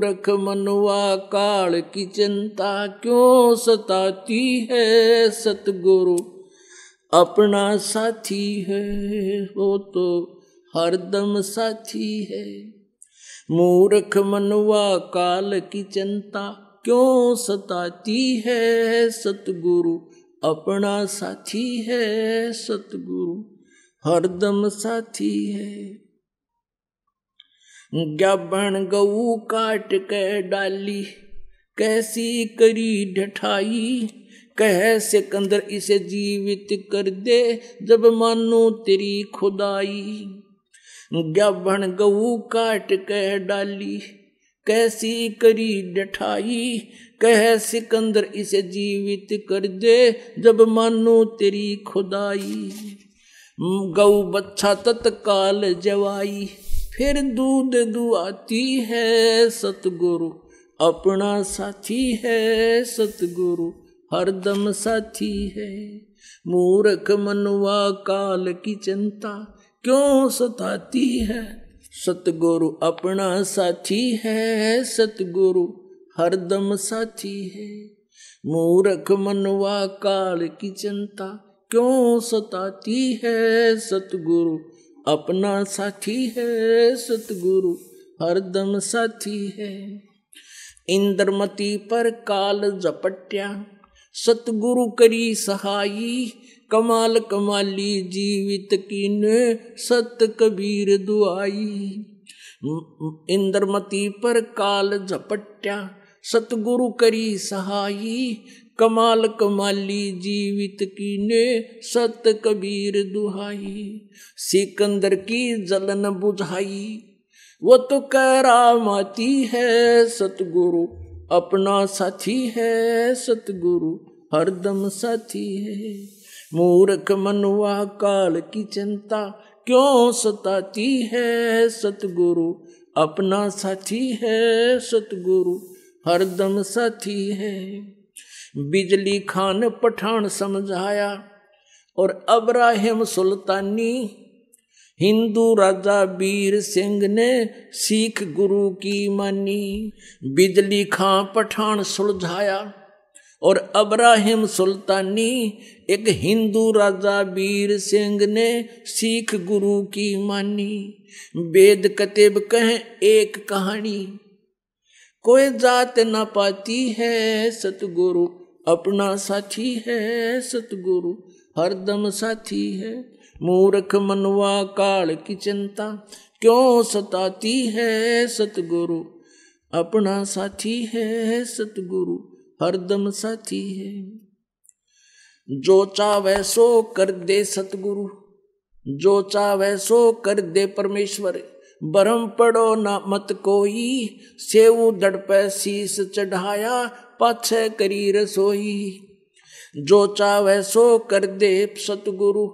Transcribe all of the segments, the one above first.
मूरख मनवा काल की चिंता क्यों सताती है सतगुरु? अपना साथी है वो तो हरदम साथी है। मूर्ख मनवा काल की चिंता क्यों सताती है सतगुरु? अपना साथी है सतगुरु हरदम साथी है। ज्ञापन गऊ काट के डाली? कैसी करी ढठाई? कह सिकंदर इसे जीवित कर दे, जब मानो तेरी खुदाई। ज्ञापन गऊ काट कह डाली? कैसी करी डठाई कह सिकंदर इसे जीवित कर दे, जब मानो तेरी खुदाई। गऊ बच्चा तत्काल जवाई। फिर दूध दुआती है सतगुरु। अपना साथी है सतगुरु हरदम साथी है। मूर्ख मनवा काल की चिंता क्यों सताती है? सतगुरु अपना साथी है सतगुरु हरदम साथी है। मूर्ख मनवा काल की चिंता क्यों सताती है सतगुरु? अपना साथी है सतगुरु, हरदम साथी है। इंद्रमती पर काल जपट्या सतगुरु करी सहाई कमाल कमाली जीवित कीन सत कबीर दुआई। इंद्रमती पर काल झपट्या सतगुरु करी सहाई कमाल कमाली जीवित कीने सत कबीर दुहाई। सिकंदर की जलन बुझाई वो तो माती है सतगुरु, अपना साथी है सतगुरु, हरदम साथी है। मूर्ख मनुआ काल की चिंता क्यों सताती है सतगुरु, अपना साथी है सतगुरु हरदम साथी है। बिजली खान पठान समझाया, और अब्राहिम सुल्तानी, हिंदू राजा वीर सिंह ने सिख गुरु की मानी। बिजली खां पठान सुलझाया, और अब्राहिम सुल्तानी, एक हिंदू राजा वीर सिंह ने सिख गुरु की मानी। वेद कतेब कहें एक कहानी कोई जात न पाती है सतगुरु, अपना साथी है सतगुरु हरदम साथी है। मूर्ख मनवा काल की चिंता क्यों सताती है सतगुरु, अपना साथी है सतगुरु हरदम साथी है। जो चावे सो कर दे सतगुरु, जो चावे सो कर दे परमेश्वर। बरम पड़ो न मत कोई, सेऊ दड़ पे शीस चढ़ाया, पाछे करी रसोई। जो चावे सो कर दे सतगुरु,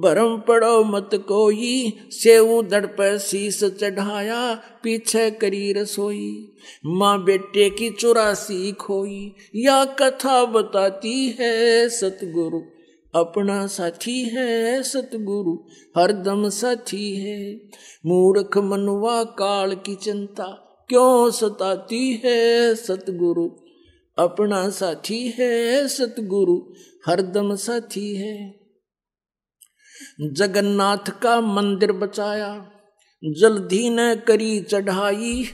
भरम पड़ो मत कोई, सेऊ दड़ शीस चढ़ाया, पीछे करी रसोई। माँ बेटे की चुरासी खोई, या कथा बताती है सतगुरु। अपना साथी है सतगुरु हरदम साथी है। मूर्ख मनवा काल की चिंता क्यों सताती है सतगुरु? अपना साथी है सतगुरु हरदम साथी है। जगन्नाथ का मंदिर बचाया, जल्दी न करी चढ़ाई,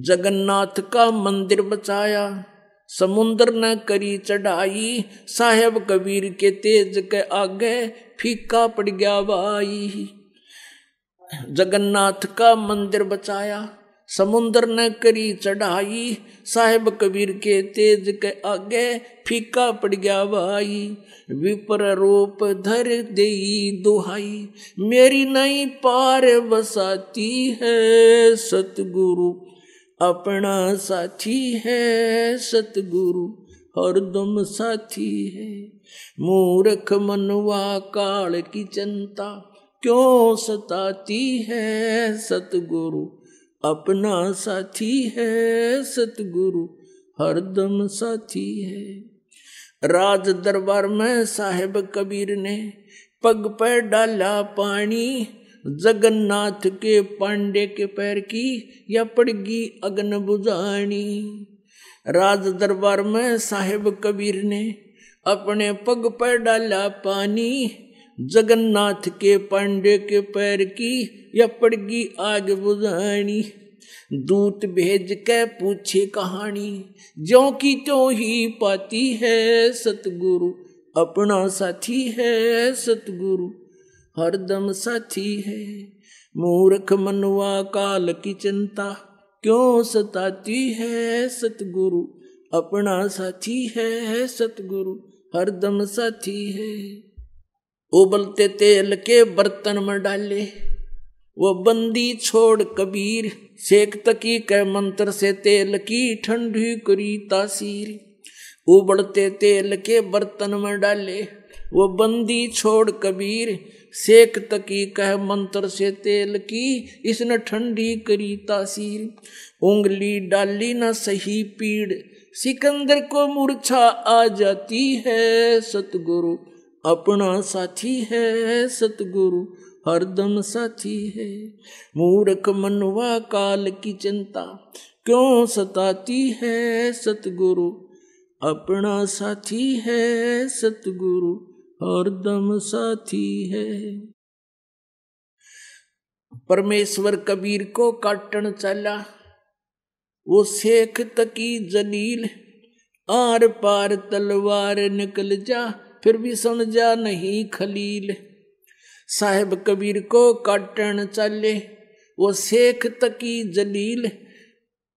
जगन्नाथ का मंदिर बचाया। समुद्र न करी चढ़ाई, साहेब कबीर के तेज के आगे फीका पड़ गया भाई जगन्नाथ का मंदिर बचाया समुन्द्र न करी चढ़ाई, साहेब कबीर के तेज के आगे फीका पड़ गया भाई विपर रूप धर दे दुहाई, मेरी नई पार बसाती है सतगुरु। अपना साथी है, सतगुरु हरदम साथी है। मूर्ख मनवा काल की चिंता क्यों सताती है, सतगुरु? अपना साथी है, सतगुरु हरदम साथी है। राज दरबार में साहेब कबीर ने पग पर डाला पानी जगन्नाथ के पांडे के पैर की या पड़गी अग्न बुझानी। राज दरबार में साहेब कबीर ने अपने पग पर डाला पानी। जगन्नाथ के पांडे के पैर की या पड़गी आग बुझानी। दूत भेज के पूछे कहानी जो की तो ही पाती है सतगुरु, अपना साथी है सतगुरु। हरदम साथी है। मूर्ख मनवा काल की चिंता क्यों सताती है? सतगुरु अपना साथी है, सतगुरु हरदम साथी है। उबलते तेल के बर्तन में डाले, वो बंदी छोड़ कबीर, शेख तकी के मंत्र से तेल की ठंडी करी तासीर। उबलते तेल के बर्तन में डाले, वो बंदी छोड़ कबीर सेक तकी कह मंत्र से तेल की, इसने ठंडी करी तासीर उंगली डाली न सही पीड़, सिकंदर को मूर्छा आ जाती है। सतगुरु अपना साथी है, सतगुरु हरदम साथी है। मूर्ख मनवा काल की चिंता क्यों सताती है? सतगुरु अपना साथी है, सतगुरु हरदम साथी है। परमेश्वर कबीर को काटन चला। वो शेख तकी जलील, आर पार तलवार निकल जा, फिर भी समझा नहीं खलील। साहेब कबीर को काटन चले, वो शेख तकी जलील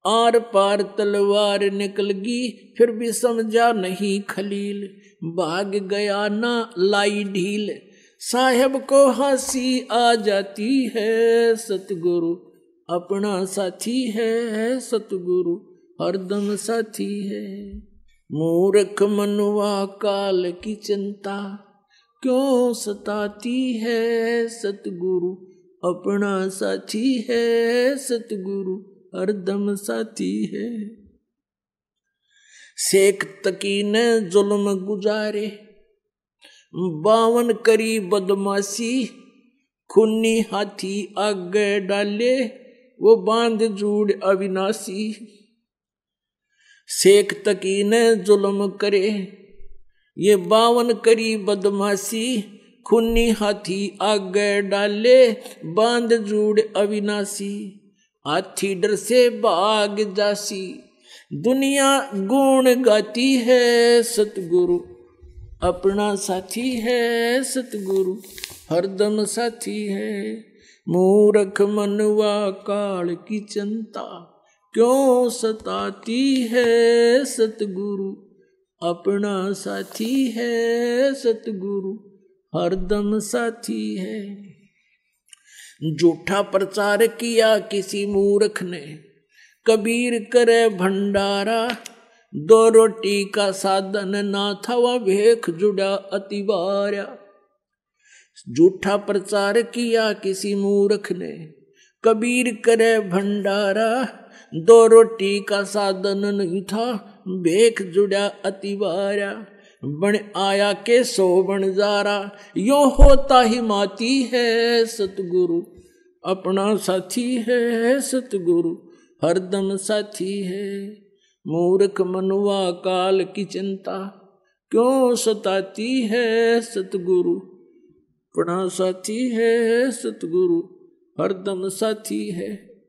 आर पार तलवार निकल गई, फिर भी समझा नहीं खलील। भाग गया ना लाई ढील, साहेब को हँसी आ जाती है सतगुरु। अपना साथी है सतगुरु हरदम साथी है। मूर्ख मनुआ काल की चिंता, क्यों सताती है सतगुरु? अपना साथी है सतगुरु हरदम साथी है। शेख तकी ने जुल्म गुजारे, बावन करी बदमाशी खुन्नी हाथी आगे डाले, वो बाँध जूड़ अविनाशी। शेख तकी ने जुल्म करे, ये बावन करी बदमाशी खुन्नी हाथी आगे डाले, बाँध जूड़ अविनाशी। हाथी डर से भाग जासी। दुनिया गुण गाती है सतगुरु। अपना साथी है सतगुरु। हरदम साथी है। मूर्ख मनवा काल की चिंता क्यों सताती है सतगुरु? अपना साथी है सतगुरु। हरदम साथी है। झूठा प्रचार किया किसी मूर्ख ने। कबीर करे भंडारा, दो रोटी का साधन ना था, वह भेख जुड़ा अतिवार्या झूठा प्रचार किया किसी मूर्ख ने। कबीर करे भंडारा, दो रोटी का साधन नहीं था भेख जुड़ा अतिवार्या बन आया के सो बन जारा। यो होता ही माती है सतगुरु। अपना साथी है सतगुरु। हरदम साथी है। मूर्ख मनुआ काल की चिंता। क्यों सताती है सतगुरु? अपना साथी है सतगुरु। हरदम साथी है।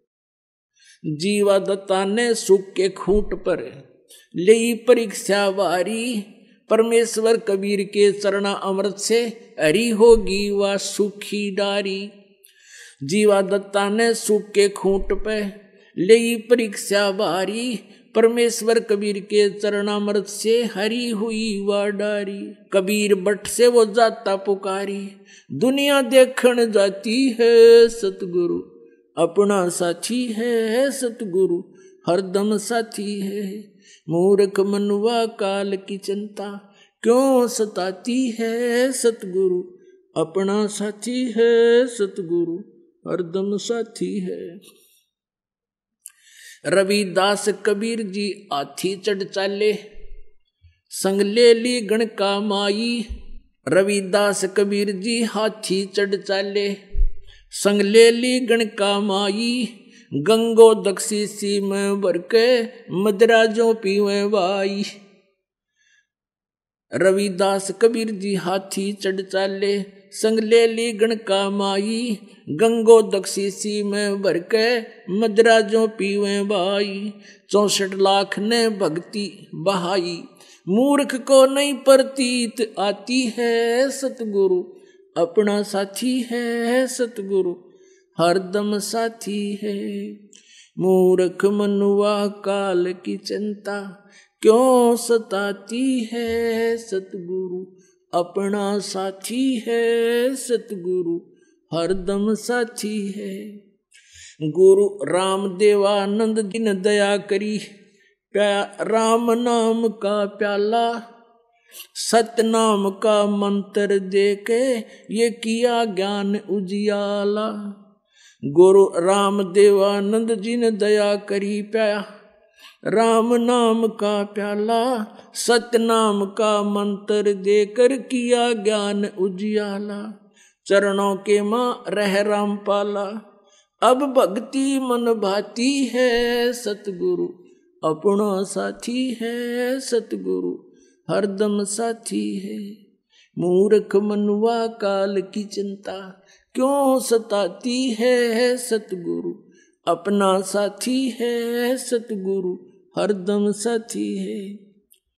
जीवा दत्ता ने सुख के खूंट पर ले परीक्षा वारी। परमेश्वर कबीर के चरणा अमृत से हरी होगी वह सुखी डारी। जीवा दत्ता ने सुख के खूंट पे ले परीक्षा बारी। परमेश्वर कबीर के चरणामृत से हरी हुई वह डारी। कबीर बट से वो जाता पुकारी। दुनिया देखण जाती है सतगुरु। अपना साथी है सतगुरु। हरदम साथी है। मूर्ख मनुआ काल की चिंता क्यों सताती है सतगुरु? अपना साथी है सतगुरु हरदम साथी है। रविदास कबीर जी हाथी चढ़ चाले, संग ले ली गण का माई। रविदास कबीर जी हाथी चढ़ चाले, संग ले ली गणका माई। गंगो दक्षी में भर के मदराजों पीवे बाई रविदास कबीर जी हाथी चढ़ चाले, संग ले ली गणका माई। गंगो दक्षी सी में भर के मदराजों पीवे बाई चौसठ लाख ने भक्ति बहाई। मूर्ख को नहीं प्रतीत आती है सतगुरु, अपना साथी है सतगुरु। हरदम साथी है। मूर्ख मनुआ काल की चिंता क्यों सताती है? सतगुरु अपना साथी है। सतगुरु हरदम साथी है। गुरु राम देवानंद दिन दया करी। राम नाम का प्याला। सत्य नाम का मंत्र दे के ये किया ज्ञान उजियाला। गुरु राम देवानंद जी ने दया करी प्या राम नाम का प्याला सत्य नाम का मंत्र देकर किया ज्ञान उजियाला। चरणों के माँ रह राम पाला। अब भक्ति मन भाती है सतगुरु, अपना साथी है सतगुरु हरदम साथी है। मूर्ख मनुआ काल की चिंता क्यों सताती है सतगुरु? अपना साथी है सतगुरु हरदम साथी है।